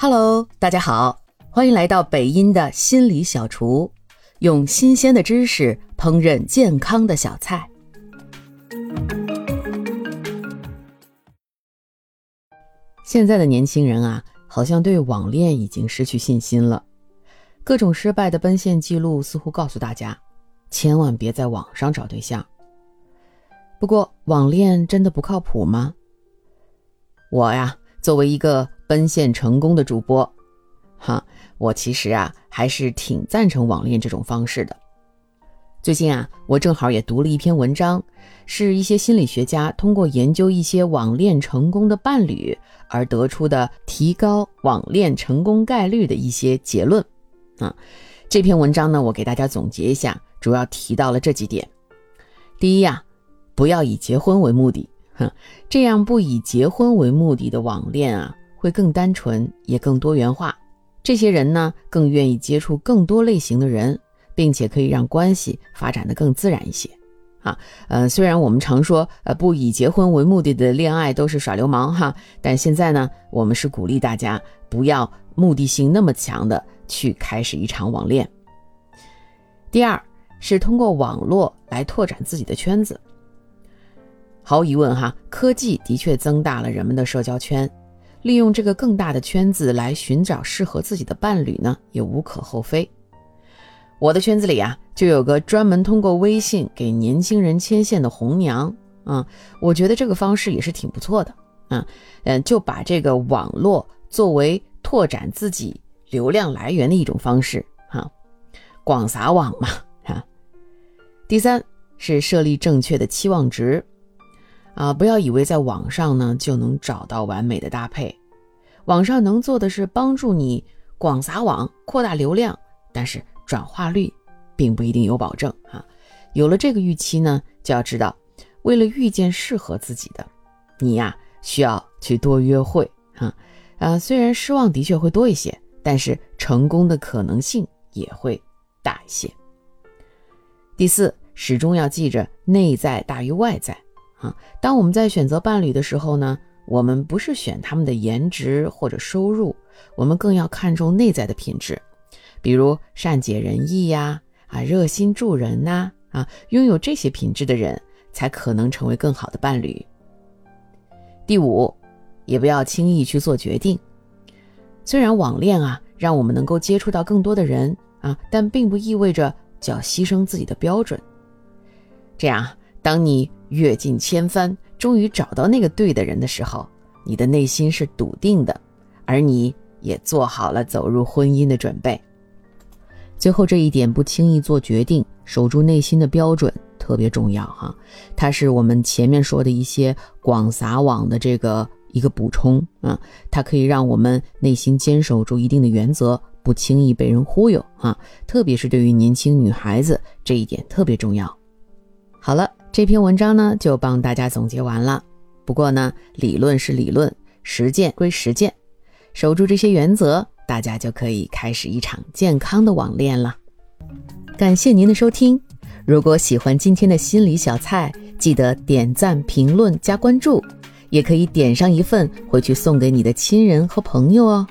Hello，大家好，欢迎来到北音的心理小厨，用新鲜的知识烹饪健康的小菜。现在的年轻人啊，好像对网恋已经失去信心了，各种失败的奔现记录似乎告诉大家，千万别在网上找对象。不过，网恋真的不靠谱吗？我呀，作为一个。奔现成功的主播，哈，我其实啊还是挺赞成网恋这种方式的。最近啊，我正好也读了一篇文章，是一些心理学家通过研究一些网恋成功的伴侣而得出的提高网恋成功概率的一些结论。啊，这篇文章呢，我给大家总结一下，主要提到了这几点。第一呀，不要以结婚为目的，哼，这样不以结婚为目的的网恋啊。会更单纯，也更多元化。这些人呢，更愿意接触更多类型的人，并且可以让关系发展的更自然一些。啊，呃，虽然我们常说，呃，不以结婚为目的的恋爱都是耍流氓哈，但现在呢，我们是鼓励大家不要目的性那么强的去开始一场网恋。第二是通过网络来拓展自己的圈子。毫无疑问哈，科技的确增大了人们的社交圈。利用这个更大的圈子来寻找适合自己的伴侣呢，也无可厚非。我的圈子里啊，就有个专门通过微信给年轻人牵线的红娘啊，我觉得这个方式也是挺不错的啊。嗯，就把这个网络作为拓展自己流量来源的一种方式哈，广撒网嘛哈。第三是设立正确的期望值。啊，不要以为在网上呢就能找到完美的搭配，网上能做的是帮助你广撒网、扩大流量，但是转化率并不一定有保证啊。有了这个预期呢，就要知道，为了遇见适合自己的，你呀需要去多约会啊。啊，虽然失望的确会多一些，但是成功的可能性也会大一些。第四，始终要记着内在大于外在。啊，当我们在选择伴侣的时候呢，我们不是选他们的颜值或者收入，我们更要看重内在的品质，比如善解人意呀，啊，热心助人呐，啊，拥有这些品质的人才可能成为更好的伴侣。第五，也不要轻易去做决定。虽然网恋啊，让我们能够接触到更多的人啊，但并不意味着就要牺牲自己的标准。这样。当你阅尽千帆，终于找到那个对的人的时候，你的内心是笃定的，而你也做好了走入婚姻的准备。最后这一点，不轻易做决定，守住内心的标准特别重要哈。它是我们前面说的一些广撒网的这个一个补充啊，它可以让我们内心坚守住一定的原则，不轻易被人忽悠啊。特别是对于年轻女孩子，这一点特别重要。好了。这篇文章呢，就帮大家总结完了。不过呢，理论是理论，实践归实践，守住这些原则，大家就可以开始一场健康的网恋了。感谢您的收听，如果喜欢今天的心理小菜，记得点赞、评论、加关注，也可以点上一份回去送给你的亲人和朋友哦。